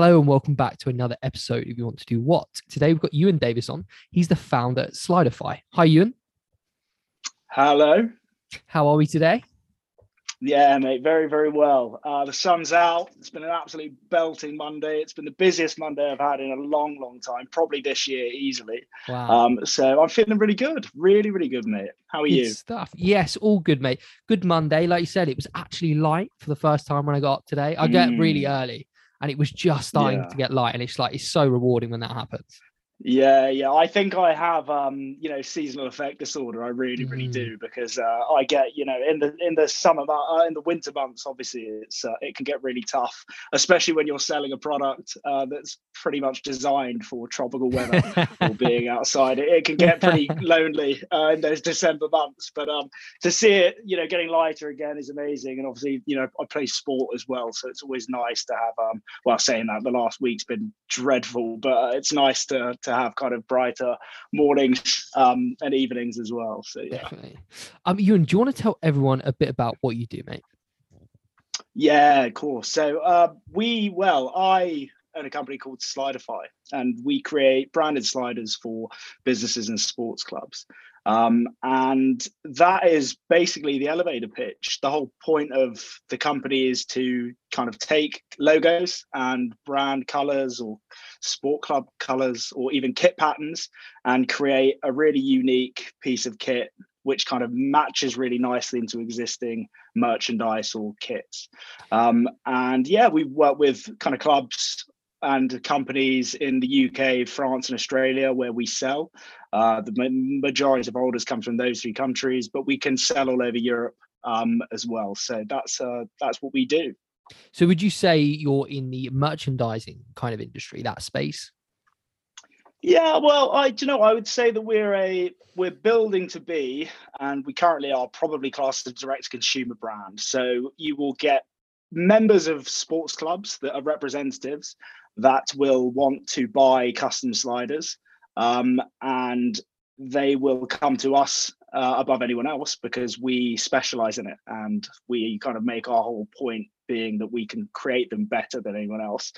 Hello and welcome back to another episode If You Want to Do What. Today we've got Ewan Davis on. He's the founder at Slidify. Hi, Ewan. Hello. How are we today? Yeah, mate, very, very well. Uh, the sun's out. It's been an absolutely belting Monday. It's been the busiest Monday I've had in a long, long time, probably this year easily. Wow. Um, so I'm feeling really good, really, really good, mate. How are good you? stuff. Yes, all good, mate. Good Monday. Like you said, it was actually light for the first time when I got up today. I get up really Mm. early and it was just starting Yeah. to get light. And it's like, it's so rewarding when that happens. Yeah, yeah. I think I have, um, you know, seasonal effect disorder. I really, really Mm. do because uh, I get, you know, in the in the summer, uh, in the winter months, obviously, it's uh, it can get really tough, especially when you're selling a product uh, that's pretty much designed for tropical weather. or being outside. It, it can get pretty lonely uh, in those December months. But um, to see it, you know, getting lighter again is amazing. And obviously, you know, I play sport as well, so it's always nice to have. Um, well, saying that the last week's been dreadful, but uh, it's nice to to have kind of brighter mornings um, and evenings as well. So yeah. Definitely. Um, Ewan, do you want to tell everyone a bit about what you do, mate? Yeah, of course. So uh, we, well, I own a company called Slidify, and we create branded sliders for businesses and sports clubs. Um, and that is basically the elevator pitch. The whole point of the company is to kind of take logos and brand colors or sport club colors or even kit patterns and create a really unique piece of kit which kind of matches really nicely into existing merchandise or kits. Um, and yeah, we work with kind of clubs and companies in the UK, France, and Australia where we sell. Uh, the ma- majority of orders come from those three countries, but we can sell all over Europe um, as well. So that's uh, that's what we do. So would you say you're in the merchandising kind of industry, that space? Yeah, well, I you know I would say that we're a we're building to be, and we currently are probably classed as a direct consumer brand. So you will get members of sports clubs that are representatives that will want to buy custom sliders, um, and they will come to us uh, above anyone else because we specialize in it, and we kind of make our whole point being that we can create them better than anyone else.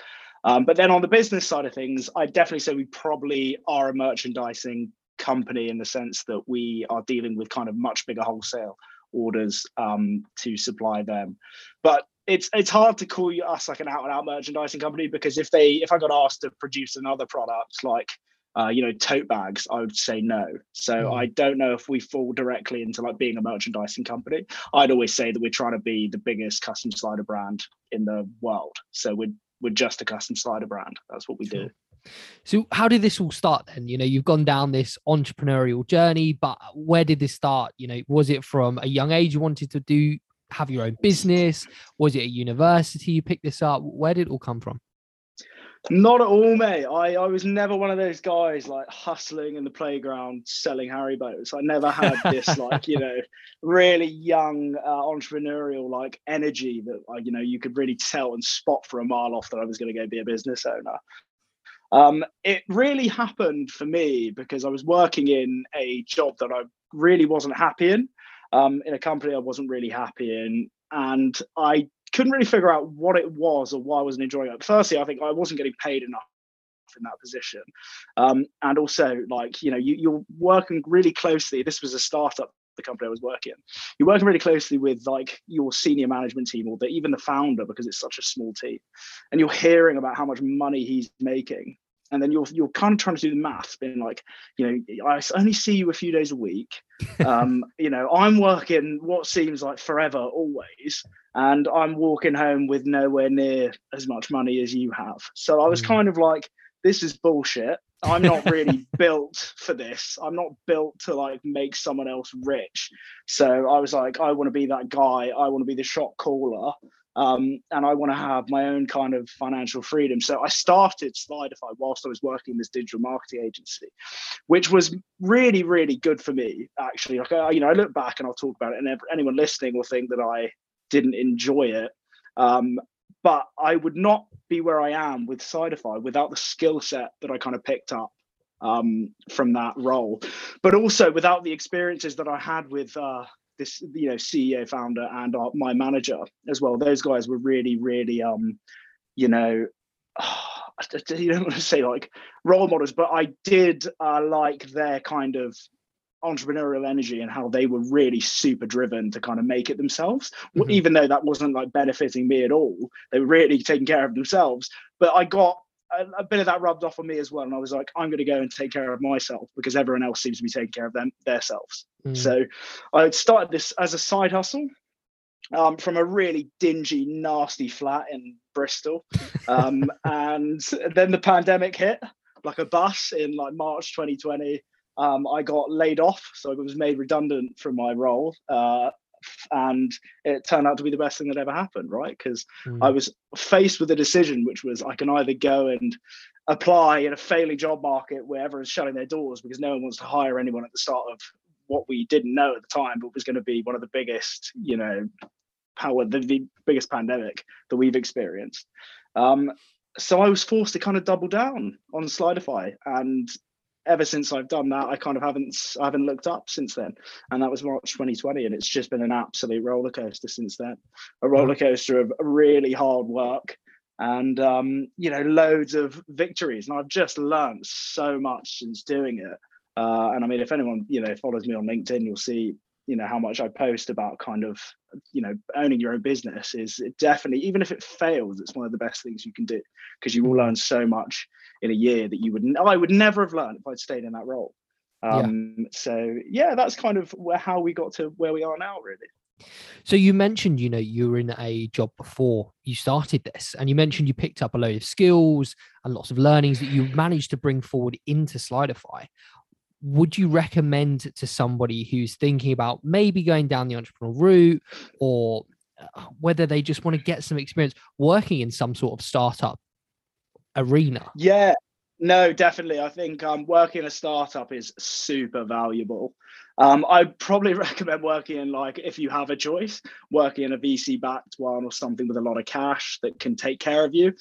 Um, but then on the business side of things, I definitely say we probably are a merchandising company in the sense that we are dealing with kind of much bigger wholesale orders um, to supply them. But it's it's hard to call you us like an out and out merchandising company because if they if I got asked to produce another product like uh, you know tote bags, I would say no. So Mm. I don't know if we fall directly into like being a merchandising company. I'd always say that we're trying to be the biggest custom slider brand in the world. So we're we're just a custom slider brand. That's what we do. So how did this all start then? You know, you've gone down this entrepreneurial journey, but where did this start? You know, was it from a young age you wanted to do have your own business? Was it a university you picked this up? Where did it all come from? Not at all, mate. I, I was never one of those guys like hustling in the playground selling Haribos. I never had this like you know really young uh, entrepreneurial like energy that uh, you know you could really tell and spot for a mile off that I was going to go be a business owner. Um, it really happened for me because I was working in a job that I really wasn't happy in, um, in a company I wasn't really happy in, and I couldn't really figure out what it was or why I wasn't enjoying it. Firstly, I think I wasn't getting paid enough in that position, um, and also like you know you, you're working really closely. This was a startup. The company I was working, you're working really closely with like your senior management team or the, even the founder because it's such a small team, and you're hearing about how much money he's making, and then you're you're kind of trying to do the math, being like, you know, I only see you a few days a week. Um, you know, I'm working what seems like forever always, and I'm walking home with nowhere near as much money as you have. So I was Mm. kind of like, this is bullshit. I'm not really built for this. I'm not built to like make someone else rich. So I was like, I want to be that guy. I want to be the shot caller. Um, and I want to have my own kind of financial freedom. So I started Slidify whilst I was working in this digital marketing agency, which was really, really good for me. Actually, like I, you know, I look back and I'll talk about it, and anyone listening will think that I didn't enjoy it. Um, but I would not be where I am with Slidify without the skill set that I kind of picked up um, from that role, but also without the experiences that I had with uh, this, you know, CEO, founder, and uh, my manager as well. Those guys were really, really, um, you know, you don't want to say like role models, but I did uh, like their kind of entrepreneurial energy and how they were really super driven to kind of make it themselves mm-hmm. even though that wasn't like benefiting me at all they were really taking care of themselves but i got a, a bit of that rubbed off on me as well and i was like i'm going to go and take care of myself because everyone else seems to be taking care of them themselves mm. so i had started this as a side hustle um, from a really dingy, nasty flat in Bristol. Um, and then the pandemic hit like a bus in like March 2020. Um, I got laid off, so I was made redundant from my role. Uh, and it turned out to be the best thing that ever happened, right? Because mm. I was faced with a decision, which was I can either go and apply in a failing job market where everyone's shutting their doors because no one wants to hire anyone at the start of what we didn't know at the time, but was going to be one of the biggest, you know, power, the, the biggest pandemic that we've experienced. Um, so I was forced to kind of double down on Slidify, and ever since I've done that, I kind of haven't I haven't looked up since then. And that was March 2020, and it's just been an absolute roller coaster since then. A roller coaster of really hard work and um, you know loads of victories. And I've just learned so much since doing it. Uh, and I mean, if anyone you know follows me on LinkedIn, you'll see you know how much I post about kind of you know owning your own business is definitely even if it fails, it's one of the best things you can do because you will learn so much in a year that you would I would never have learned if I'd stayed in that role. Um, yeah. So yeah, that's kind of where how we got to where we are now, really. So you mentioned, you know, you were in a job before you started this, and you mentioned you picked up a load of skills and lots of learnings that you managed to bring forward into Slidify would you recommend to somebody who's thinking about maybe going down the entrepreneurial route or uh, whether they just want to get some experience working in some sort of startup arena? Yeah, no, definitely. I think um, working in a startup is super valuable. Um, I'd probably recommend working in like if you have a choice, working in a VC backed one or something with a lot of cash that can take care of you.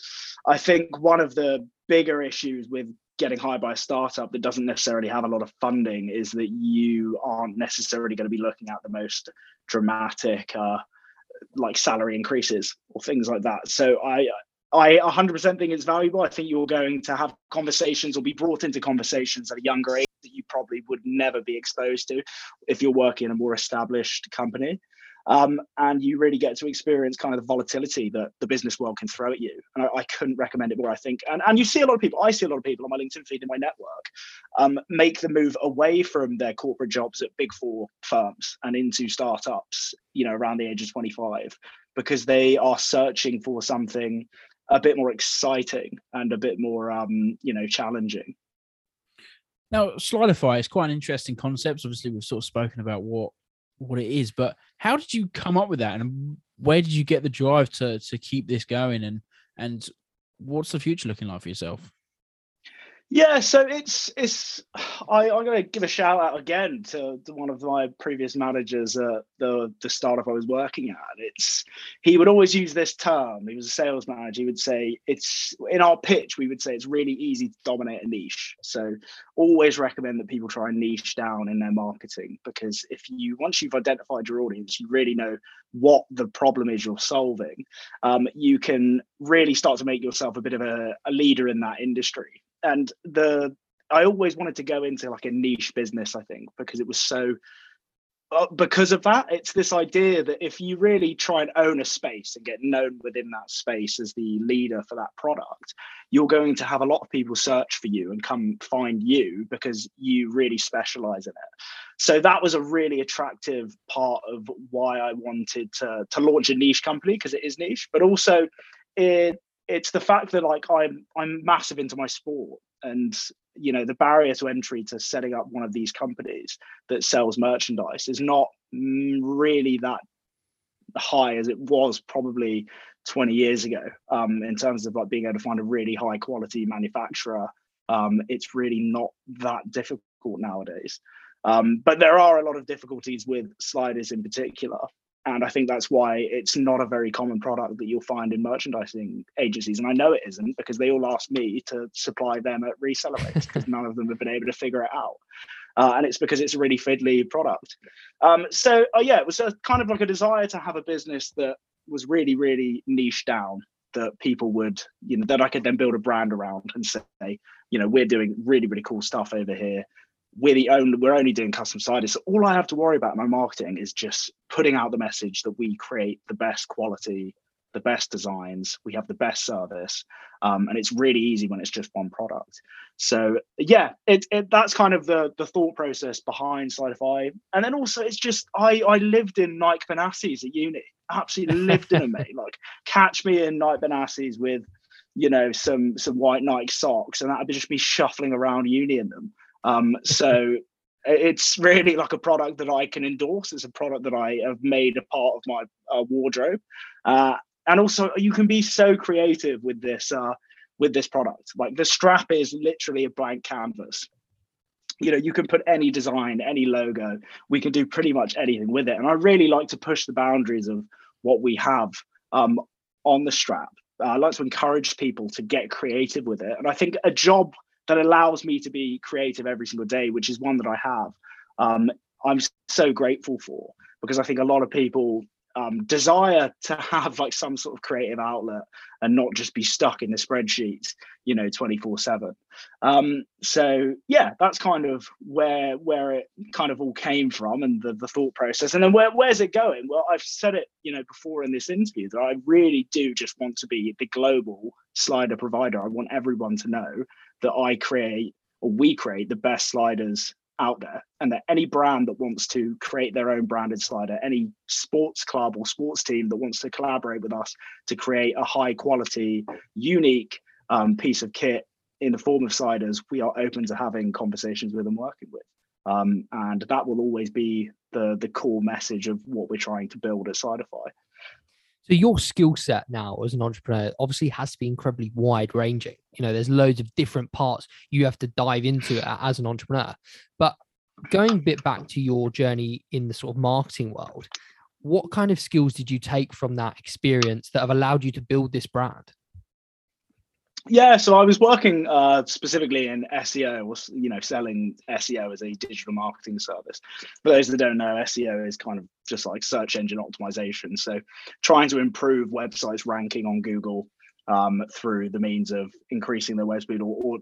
I think one of the bigger issues with getting hired by a startup that doesn't necessarily have a lot of funding is that you aren't necessarily going to be looking at the most dramatic uh, like salary increases or things like that. So i i 100% think it's valuable. I think you're going to have conversations or be brought into conversations at a younger age that you probably would never be exposed to if you're working in a more established company um, and you really get to experience kind of the volatility that the business world can throw at you. And I, I, couldn't recommend it more. I think, and and you see a lot of people. I see a lot of people on my LinkedIn feed in my network um, make the move away from their corporate jobs at big four firms and into startups. You know, around the age of twenty five, because they are searching for something a bit more exciting and a bit more, um, you know, challenging. Now, Slidify is quite an interesting concept. Obviously, we've sort of spoken about what what it is. But how did you come up with that, and where did you get the drive to to keep this going? And and what's the future looking like for yourself? Yeah, so it's it's I, I'm going to give a shout out again to, to one of my previous managers at the the startup I was working at. It's he would always use this term. He was a sales manager. He would say it's in our pitch. We would say it's really easy to dominate a niche. So always recommend that people try and niche down in their marketing because if you once you've identified your audience, you really know what the problem is you're solving. Um, you can really start to make yourself a bit of a, a leader in that industry and the I always wanted to go into like a niche business, I think, because it was so uh, because of that, it's this idea that if you really try and own a space and get known within that space as the leader for that product, you're going to have a lot of people search for you and come find you because you really specialize in it. So that was a really attractive part of why I wanted to, to launch a niche company because it is niche, but also it it's the fact that like I'm I'm massive into my sport and you know the barrier to entry to setting up one of these companies that sells merchandise is not really that high as it was probably 20 years ago. Um, in terms of like being able to find a really high quality manufacturer um, it's really not that difficult nowadays. Um, but there are a lot of difficulties with sliders in particular and I think that's why it's not a very common product that you'll find in merchandising agencies. And I know it isn't because they all ask me to supply them at reseller rates because none of them have been able to figure it out. Uh, and it's because it's a really fiddly product. Um, so uh, yeah, it was a, kind of like a desire to have a business that was really, really niche down that people would, you know, that I could then build a brand around and say, you know, we're doing really, really cool stuff over here. We're the only, we're only doing custom sliders. So all I have to worry about in my marketing is just putting out the message that we create the best quality, the best designs, we have the best service, um, and it's really easy when it's just one product. So yeah, it, it that's kind of the the thought process behind Slidify, and then also it's just I I lived in Nike Benassis at uni, absolutely lived in them, mate. Like catch me in Nike Benassis with, you know, some some white Nike socks, and that'd be just me shuffling around uni in them. Um, so it's really like a product that I can endorse. It's a product that I have made a part of my uh, wardrobe, uh, and also you can be so creative with this uh, with this product. Like the strap is literally a blank canvas. You know, you can put any design, any logo. We can do pretty much anything with it. And I really like to push the boundaries of what we have um, on the strap. Uh, I like to encourage people to get creative with it. And I think a job that allows me to be creative every single day, which is one that I have, um, I'm so grateful for because I think a lot of people um, desire to have like some sort of creative outlet and not just be stuck in the spreadsheets you know 24 7 um, so yeah that's kind of where where it kind of all came from and the, the thought process. And then where, where's it going? Well i've said it you know before in this interview that i really do just want to be the global slider provider. I want everyone to know that i create or we create the best sliders out there and that any brand that wants to create their own branded slider any sports club or sports team that wants to collaborate with us to create a high quality unique um, piece of kit in the form of sliders we are open to having conversations with and working with um, and that will always be the the core message of what we're trying to build at Slidify. So your skill set now as an entrepreneur obviously has to be incredibly wide ranging. You know, there's loads of different parts you have to dive into as an entrepreneur. But going a bit back to your journey in the sort of marketing world, what kind of skills did you take from that experience that have allowed you to build this brand? Yeah, so I was working uh, specifically in SEO, was you know selling SEO as a digital marketing service. For those that don't know, SEO is kind of just like search engine optimization. So trying to improve websites ranking on Google um, through the means of increasing their web speed or, or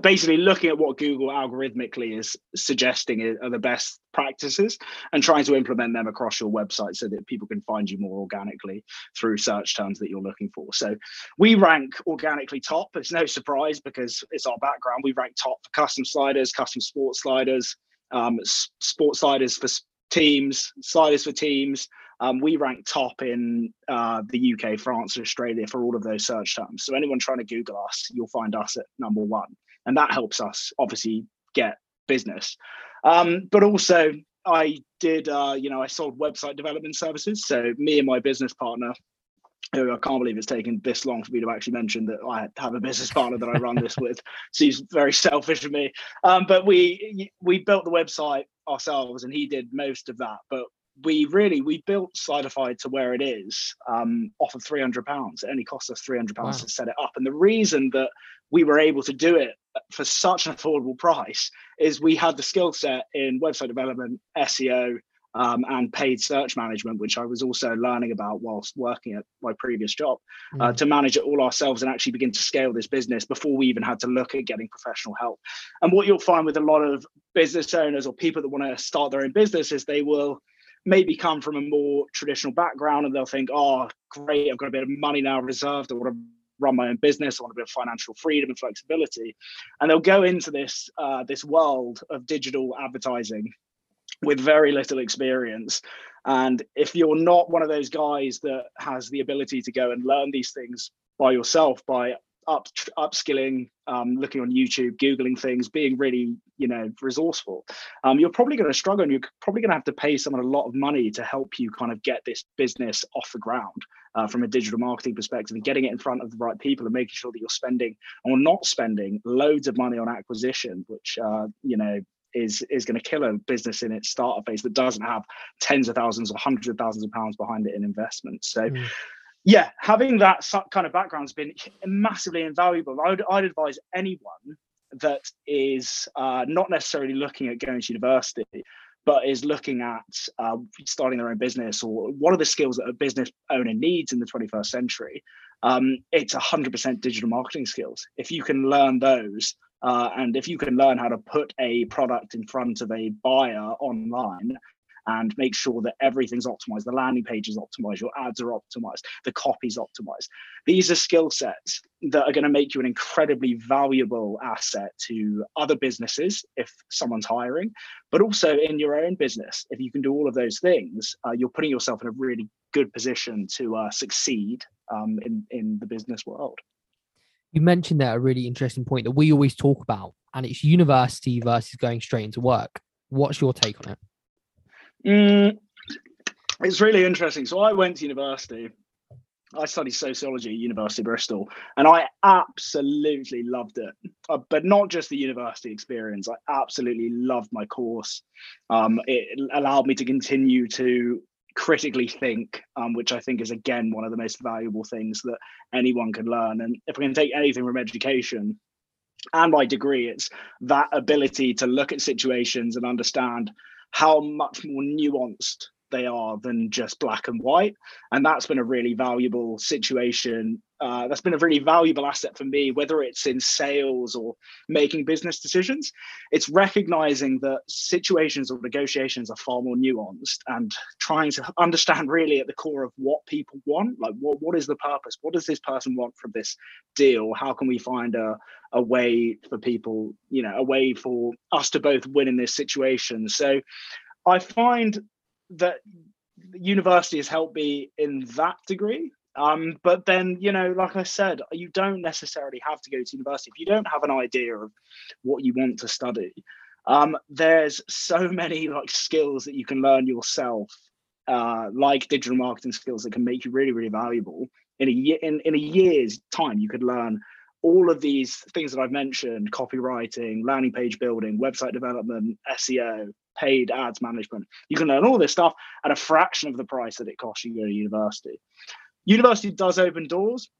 basically looking at what Google algorithmically is suggesting are the best practices and trying to implement them across your website so that people can find you more organically through search terms that you're looking for. So we rank organically top. It's no surprise because it's our background. We rank top for custom sliders, custom sports sliders, um, sports sliders for teams, sliders for teams, um, we rank top in uh, the UK, France, and Australia for all of those search terms. So anyone trying to Google us, you'll find us at number one, and that helps us obviously get business. Um, but also, I did, uh, you know, I sold website development services. So me and my business partner, who I can't believe it's taken this long for me to actually mention that I have a business partner that I run this with. She's very selfish of me. Um, but we we built the website ourselves, and he did most of that. But we really we built Slidify to where it is um, off of 300 pounds. It only cost us 300 pounds wow. to set it up, and the reason that we were able to do it for such an affordable price is we had the skill set in website development, SEO, um, and paid search management, which I was also learning about whilst working at my previous job, uh, mm. uh, to manage it all ourselves and actually begin to scale this business before we even had to look at getting professional help. And what you'll find with a lot of business owners or people that want to start their own business is they will maybe come from a more traditional background and they'll think, oh, great, I've got a bit of money now reserved. I want to run my own business. I want a bit of financial freedom and flexibility. And they'll go into this uh, this world of digital advertising with very little experience. And if you're not one of those guys that has the ability to go and learn these things by yourself by up upskilling, um, looking on YouTube, googling things, being really you know resourceful, um, you're probably going to struggle, and you're probably going to have to pay someone a lot of money to help you kind of get this business off the ground uh, from a digital marketing perspective, and getting it in front of the right people, and making sure that you're spending or not spending loads of money on acquisition, which uh, you know is is going to kill a business in its startup phase that doesn't have tens of thousands or hundreds of thousands of pounds behind it in investment. So. Mm yeah, having that kind of background has been massively invaluable. I would, I'd advise anyone that is uh, not necessarily looking at going to university, but is looking at uh, starting their own business or what are the skills that a business owner needs in the 21st century um, it's 100% digital marketing skills. If you can learn those, uh, and if you can learn how to put a product in front of a buyer online and make sure that everything's optimized, the landing page is optimized, your ads are optimized, the copy's optimized. These are skill sets that are going to make you an incredibly valuable asset to other businesses if someone's hiring, but also in your own business. If you can do all of those things, uh, you're putting yourself in a really good position to uh, succeed um, in in the business world. You mentioned there a really interesting point that we always talk about, and it's university versus going straight into work. What's your take on it? Mm, it's really interesting. So I went to university. I studied sociology at University of Bristol, and I absolutely loved it. Uh, but not just the university experience. I absolutely loved my course. Um, it allowed me to continue to critically think, um, which I think is again one of the most valuable things that anyone can learn. And if we can take anything from education and my degree, it's that ability to look at situations and understand how much more nuanced they are than just black and white. And that's been a really valuable situation. Uh, that's been a really valuable asset for me, whether it's in sales or making business decisions. It's recognizing that situations or negotiations are far more nuanced and trying to understand really at the core of what people want. Like, what, what is the purpose? What does this person want from this deal? How can we find a, a way for people, you know, a way for us to both win in this situation? So I find that university has helped me in that degree. Um, but then, you know, like I said, you don't necessarily have to go to university if you don't have an idea of what you want to study. Um, there's so many like skills that you can learn yourself, uh, like digital marketing skills that can make you really, really valuable. In a year, in, in a year's time, you could learn all of these things that I've mentioned: copywriting, landing page building, website development, SEO, paid ads management. You can learn all this stuff at a fraction of the price that it costs you to go to university. University does open doors,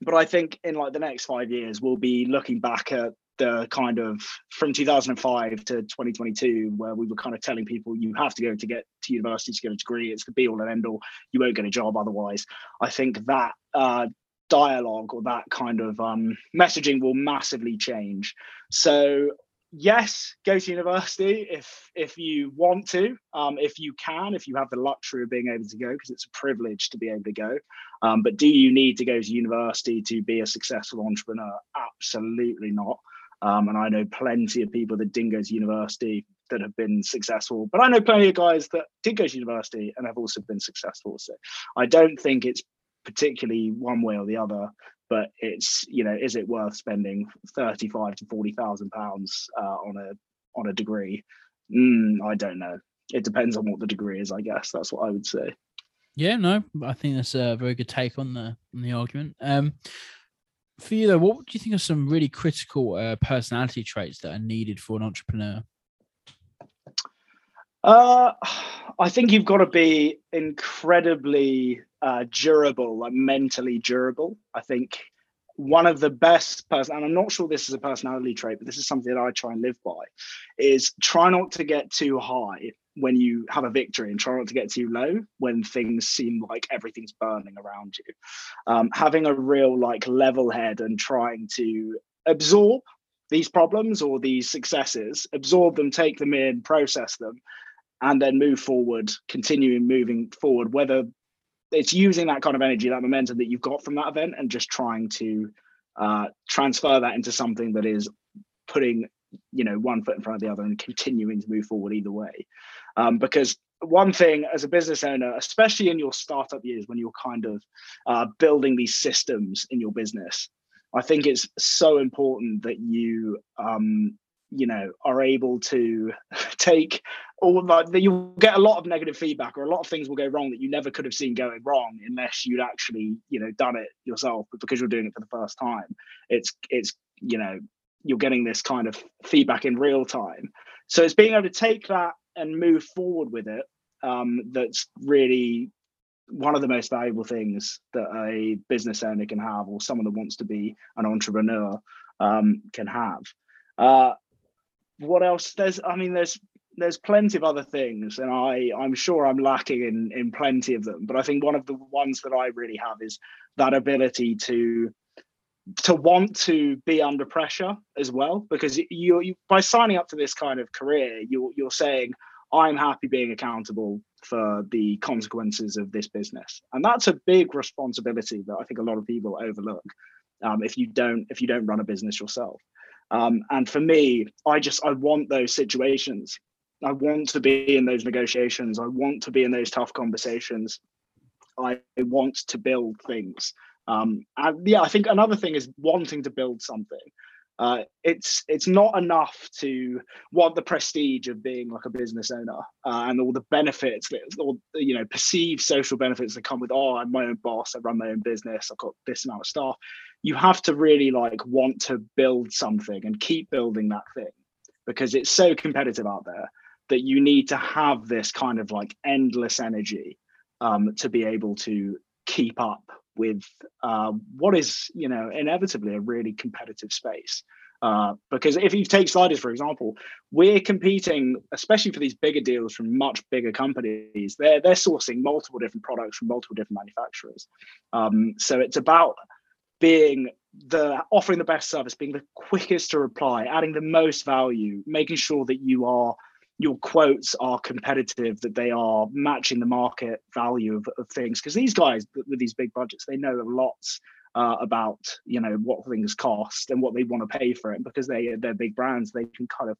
but I think in like the next five years, we'll be looking back at the kind of from 2005 to 2022, where we were kind of telling people you have to go to get to university to get a degree. It's the be all and end all. You won't get a job otherwise. I think that uh, dialogue or that kind of um, messaging will massively change. So yes, go to university if if you want to, um, if you can, if you have the luxury of being able to go, because it's a privilege to be able to go. Um, but do you need to go to university to be a successful entrepreneur? Absolutely not. Um, and I know plenty of people that didn't go to university that have been successful, but I know plenty of guys that did go to university and have also been successful. So I don't think it's particularly one way or the other but it's you know is it worth spending 35 to 40 thousand pounds uh, on a on a degree? Mm, i don't know. It depends on what the degree is i guess. That's what i would say. Yeah no i think that's a very good take on the on the argument. Um for you though what do you think are some really critical uh, personality traits that are needed for an entrepreneur? Uh i think you've got to be incredibly uh, durable, like mentally durable. I think one of the best person, and I'm not sure this is a personality trait, but this is something that I try and live by, is try not to get too high when you have a victory and try not to get too low when things seem like everything's burning around you. Um, having a real like level head and trying to absorb these problems or these successes, absorb them, take them in, process them, and then move forward, continuing moving forward, whether it's using that kind of energy, that momentum that you've got from that event, and just trying to uh, transfer that into something that is putting you know one foot in front of the other and continuing to move forward either way. Um, because one thing as a business owner, especially in your startup years when you're kind of uh, building these systems in your business, I think it's so important that you um, you know are able to take all that you'll get a lot of negative feedback or a lot of things will go wrong that you never could have seen going wrong unless you'd actually you know done it yourself. But because you're doing it for the first time it's it's you know you're getting this kind of feedback in real time. So it's being able to take that and move forward with it um, that's really one of the most valuable things that a business owner can have or someone that wants to be an entrepreneur um, can have. Uh, what else there's i mean there's there's plenty of other things, and I I'm sure I'm lacking in in plenty of them. But I think one of the ones that I really have is that ability to to want to be under pressure as well because you, you by signing up to this kind of career you're you're saying i'm happy being accountable for the consequences of this business and that's a big responsibility that i think a lot of people overlook um, if you don't if you don't run a business yourself um, and for me i just i want those situations. I want to be in those negotiations. I want to be in those tough conversations. I want to build things. Um, and yeah, I think another thing is wanting to build something. Uh, it's it's not enough to want the prestige of being like a business owner uh, and all the benefits that or you know perceived social benefits that come with oh I'm my own boss I run my own business I've got this amount of staff. You have to really like want to build something and keep building that thing because it's so competitive out there that you need to have this kind of like endless energy um, to be able to keep up with uh, what is, you know, inevitably a really competitive space. Uh, because if you take sliders, for example, we're competing, especially for these bigger deals from much bigger companies. They're they're sourcing multiple different products from multiple different manufacturers. Um, so it's about being the offering the best service, being the quickest to reply, adding the most value, making sure that you are your quotes are competitive, that they are matching the market value of, of things. Because these guys with these big budgets, they know lots uh, about you know what things cost and what they want to pay for it. Because they they're big brands, they can kind of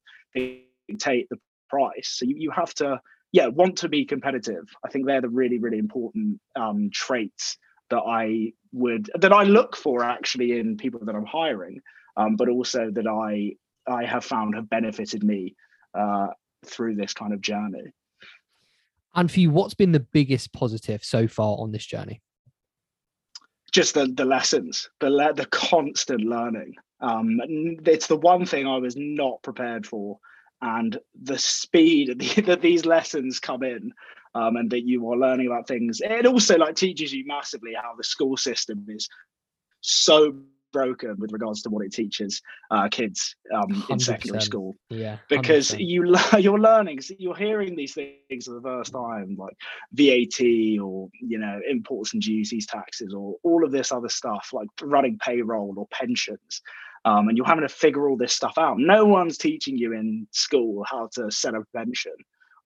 dictate the price. So you, you have to yeah want to be competitive. I think they're the really really important um, traits that I would that I look for actually in people that I'm hiring, um, but also that I I have found have benefited me uh, through this kind of journey. And for you, what's been the biggest positive so far on this journey? Just the the lessons, the le- the constant learning. Um, it's the one thing I was not prepared for, and the speed that these lessons come in, um, and that you are learning about things. It also like teaches you massively how the school system is so broken with regards to what it teaches uh, kids um, in secondary school. Yeah, 100%. because you you're learning, you're hearing these things for the first time, like VAT or you know imports and duties taxes or all of this other stuff, like running payroll or pensions. Um, and you're having to figure all this stuff out. No one's teaching you in school how to set up a pension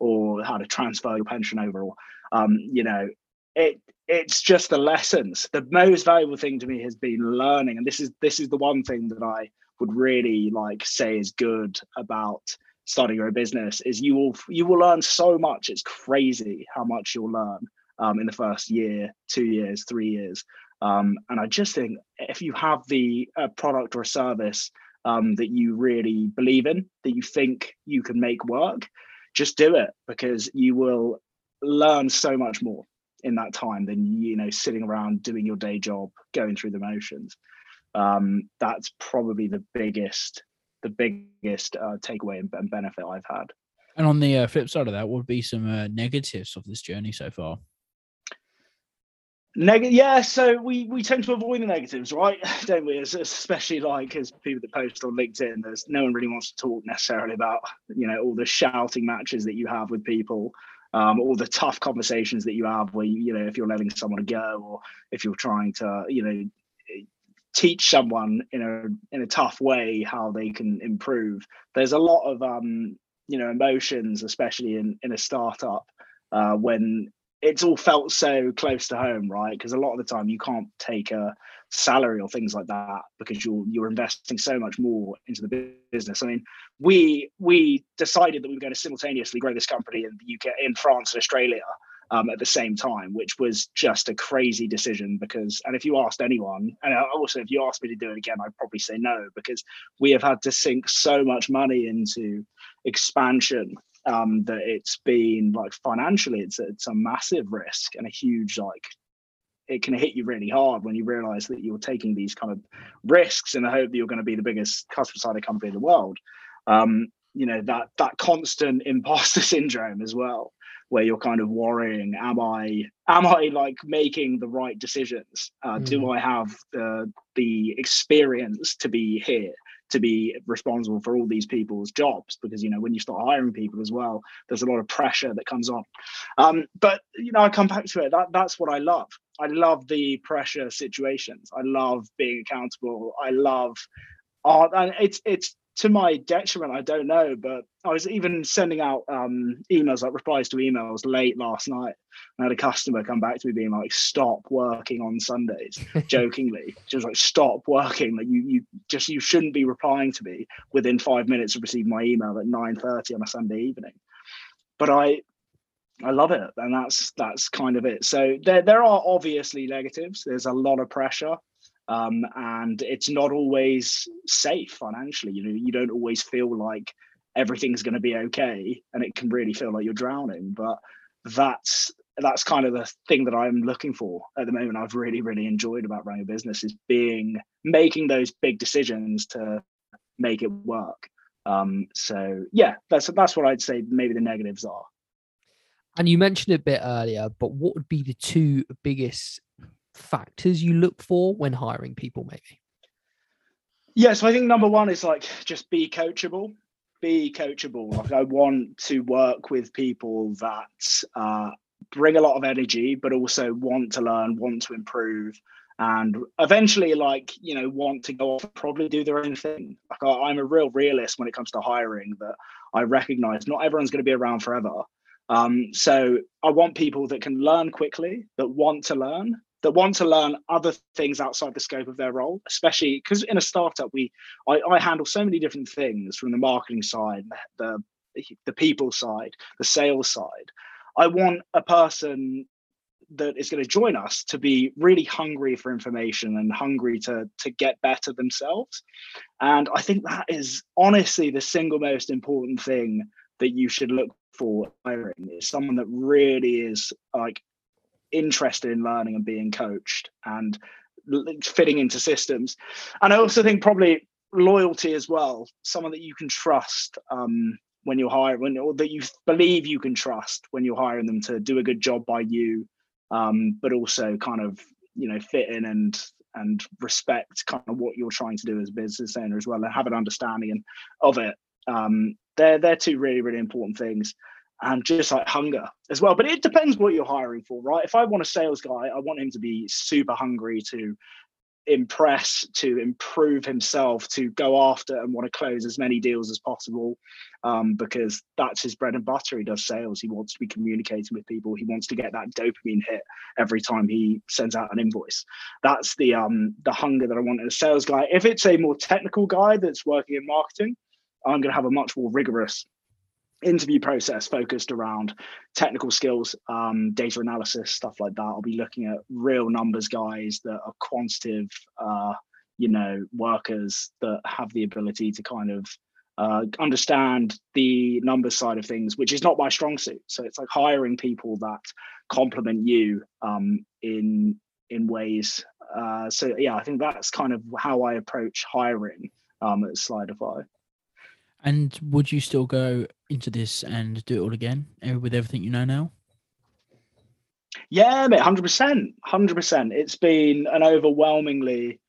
or how to transfer your pension over. Or, um, you know, it it's just the lessons. The most valuable thing to me has been learning and this is this is the one thing that i would really like say is good about starting your own business is you will you will learn so much. It's crazy how much you'll learn um, in the first year two years three years. Um, and i just think if you have the product or a service um, that you really believe in that you think you can make work just do it because you will learn so much more in that time than you know sitting around doing your day job going through the motions um, that's probably the biggest the biggest uh, takeaway and, and, benefit i've had and on the uh, flip side of that what would be some uh, negatives of this journey so far Negative, yeah. So we we tend to avoid the negatives, right? Don't we? As, especially like as people that post on LinkedIn, there's no one really wants to talk necessarily about you know all the shouting matches that you have with people um, all the tough conversations that you have where you, you know if you're letting someone go or if you're trying to you know teach someone in a in a tough way how they can improve. There's a lot of um you know emotions especially in in a startup uh, when it's all felt so close to home right because a lot of the time you can't take a salary or things like that because you're you're investing so much more into the business. I mean, we we decided that we were going to simultaneously grow this company in the UK, in France, and Australia. Um, at the same time, which was just a crazy decision because, and if you asked anyone, and also if you asked me to do it again, I'd probably say no because we have had to sink so much money into expansion um, that it's been like financially, it's it's a massive risk and a huge like it can hit you really hard when you realize that you're taking these kind of risks in the hope that you're going to be the biggest custom slider company in the world. Um, you know that that constant imposter syndrome as well, where you're kind of worrying: Am I am I like making the right decisions? Uh, mm. Do I have the the experience to be here? To be responsible for all these people's jobs because you know when you start hiring people as well there's a lot of pressure that comes on. Um, but you know i come back to it. That that's what i love. I love the pressure situations. I love being accountable. I love art. And it's it's to my detriment, I don't know, but I was even sending out um, emails, like replies to emails late last night. I had a customer come back to me being like, stop working on Sundays, jokingly. Just like, stop working. Like you you just you shouldn't be replying to me within five minutes of receiving my email at 9:30 on a Sunday evening. But I I love it. And that's that's kind of it. So there there are obviously negatives. There's a lot of pressure um, and it's not always safe financially. You know, you don't always feel like everything's going to be okay, and it can really feel like you're drowning. But that's that's kind of the thing that I'm looking for at the moment. I've really, really enjoyed about running a business is being making those big decisions to make it work. Um, so yeah, that's that's what I'd say. Maybe the negatives are. And you mentioned a bit earlier, but what would be the two biggest factors you look for when hiring people, maybe? Yeah, so I think number one is like just be coachable. Be coachable. Like I want to work with people that uh, bring a lot of energy, but also want to learn, want to improve, and eventually, like you know, want to go off and probably do their own thing. Like I, I'm a real realist when it comes to hiring. That I recognize not everyone's going to be around forever. Um, so I want people that can learn quickly, that want to learn, that want to learn other things outside the scope of their role, especially because in a startup, we I, I, handle so many different things from the marketing side, the the people side, the sales side. I want a person that is going to join us to be really hungry for information and hungry to to get better themselves. And I think that is honestly the single most important thing that you should look for hiring is someone that really is like interested in learning and being coached and fitting into systems. And I also think probably loyalty as well, someone that you can trust um, when you're hiring, when, or that you believe you can trust when you're hiring them to do a good job by you, um, but also kind of you know fit in and and respect kind of what you're trying to do as a business owner as well, and have an understanding of it. Um, they're they're two really really important things and just like hunger as well. But it depends what you're hiring for, right? If I want a sales guy, I want him to be super hungry to impress, to improve himself, to go after and want to close as many deals as possible, um, because that's his bread and butter. He does sales. He wants to be communicating with people. He wants to get that dopamine hit every time he sends out an invoice. That's the um, the hunger that I want in a sales guy. If it's a more technical guy that's working in marketing, I'm going to have a much more rigorous interview process focused around technical skills, um, data analysis, stuff like that. I'll be looking at real numbers guys that are quantitative, uh, you know, workers that have the ability to kind of uh, understand the numbers side of things, which is not my strong suit. So it's like hiring people that complement you um, in in ways. Uh, so yeah, I think that's kind of how I approach hiring um, at Slidify. And would you still go into this and do it all again eh, with everything you know now? Yeah, mate, hundred percent, hundred percent. It's been an overwhelmingly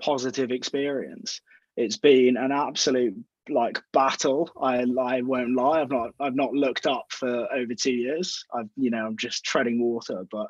positive experience. It's been an absolute like battle. I I won't lie. I've not I've not looked up for over two years. I've you know I'm just treading water, but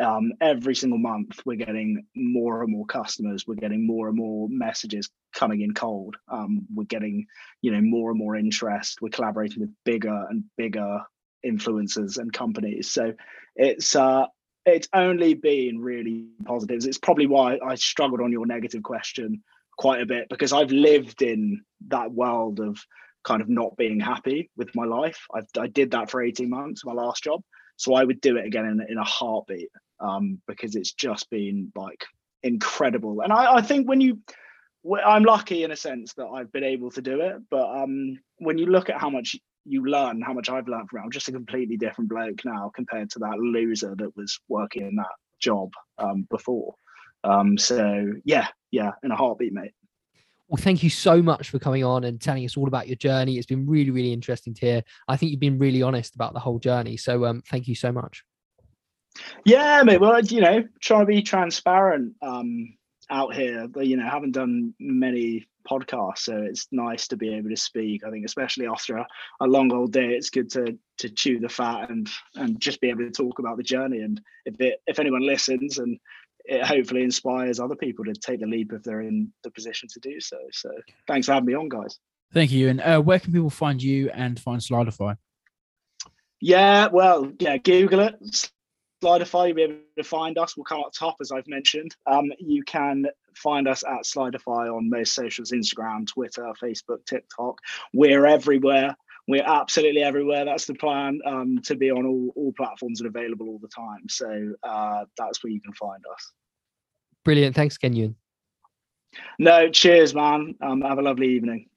um, every single month we're getting more and more customers. We're getting more and more messages coming in cold. Um, we're getting you know more and more interest. We're collaborating with bigger and bigger influencers and companies. So it's uh it's only been really positives. It's probably why i struggled on your negative question quite a bit because i've lived in that world of kind of not being happy with my life. I've, i did that for 18 months my last job so I would do it again in, in a heartbeat um, because it's just been like incredible. And I, I think when you, I'm lucky in a sense that I've been able to do it. But um, when you look at how much you learn, how much I've learned from it, I'm just a completely different bloke now compared to that loser that was working in that job um, before. Um, so yeah, yeah, in a heartbeat, mate. Well, thank you so much for coming on and telling us all about your journey. It's been really, really interesting to hear. I think you've been really honest about the whole journey. So um, thank you so much. Yeah, mate. Well, you know, trying to be transparent um, out here. You know, haven't done many podcasts, So it's nice to be able to speak. I think, especially after a, a, long old day, it's good to to chew the fat and and just be able to talk about the journey. And if it if anyone listens and it hopefully inspires other people to take the leap if they're in the position to do so. So thanks for having me on, guys. Thank you. And uh, where can people find you and find Slidify? Yeah, well, yeah, Google it. Slidify, you'll be able to find us. We'll come up top, as I've mentioned. Um, you can find us at Slidify on most socials Instagram, Twitter, Facebook, TikTok. We're everywhere. We're absolutely everywhere. That's the plan um, to be on all, all platforms and available all the time. So uh, that's where you can find us. Brilliant. Thanks again, Ewan. No, cheers, man. Um, have a lovely evening.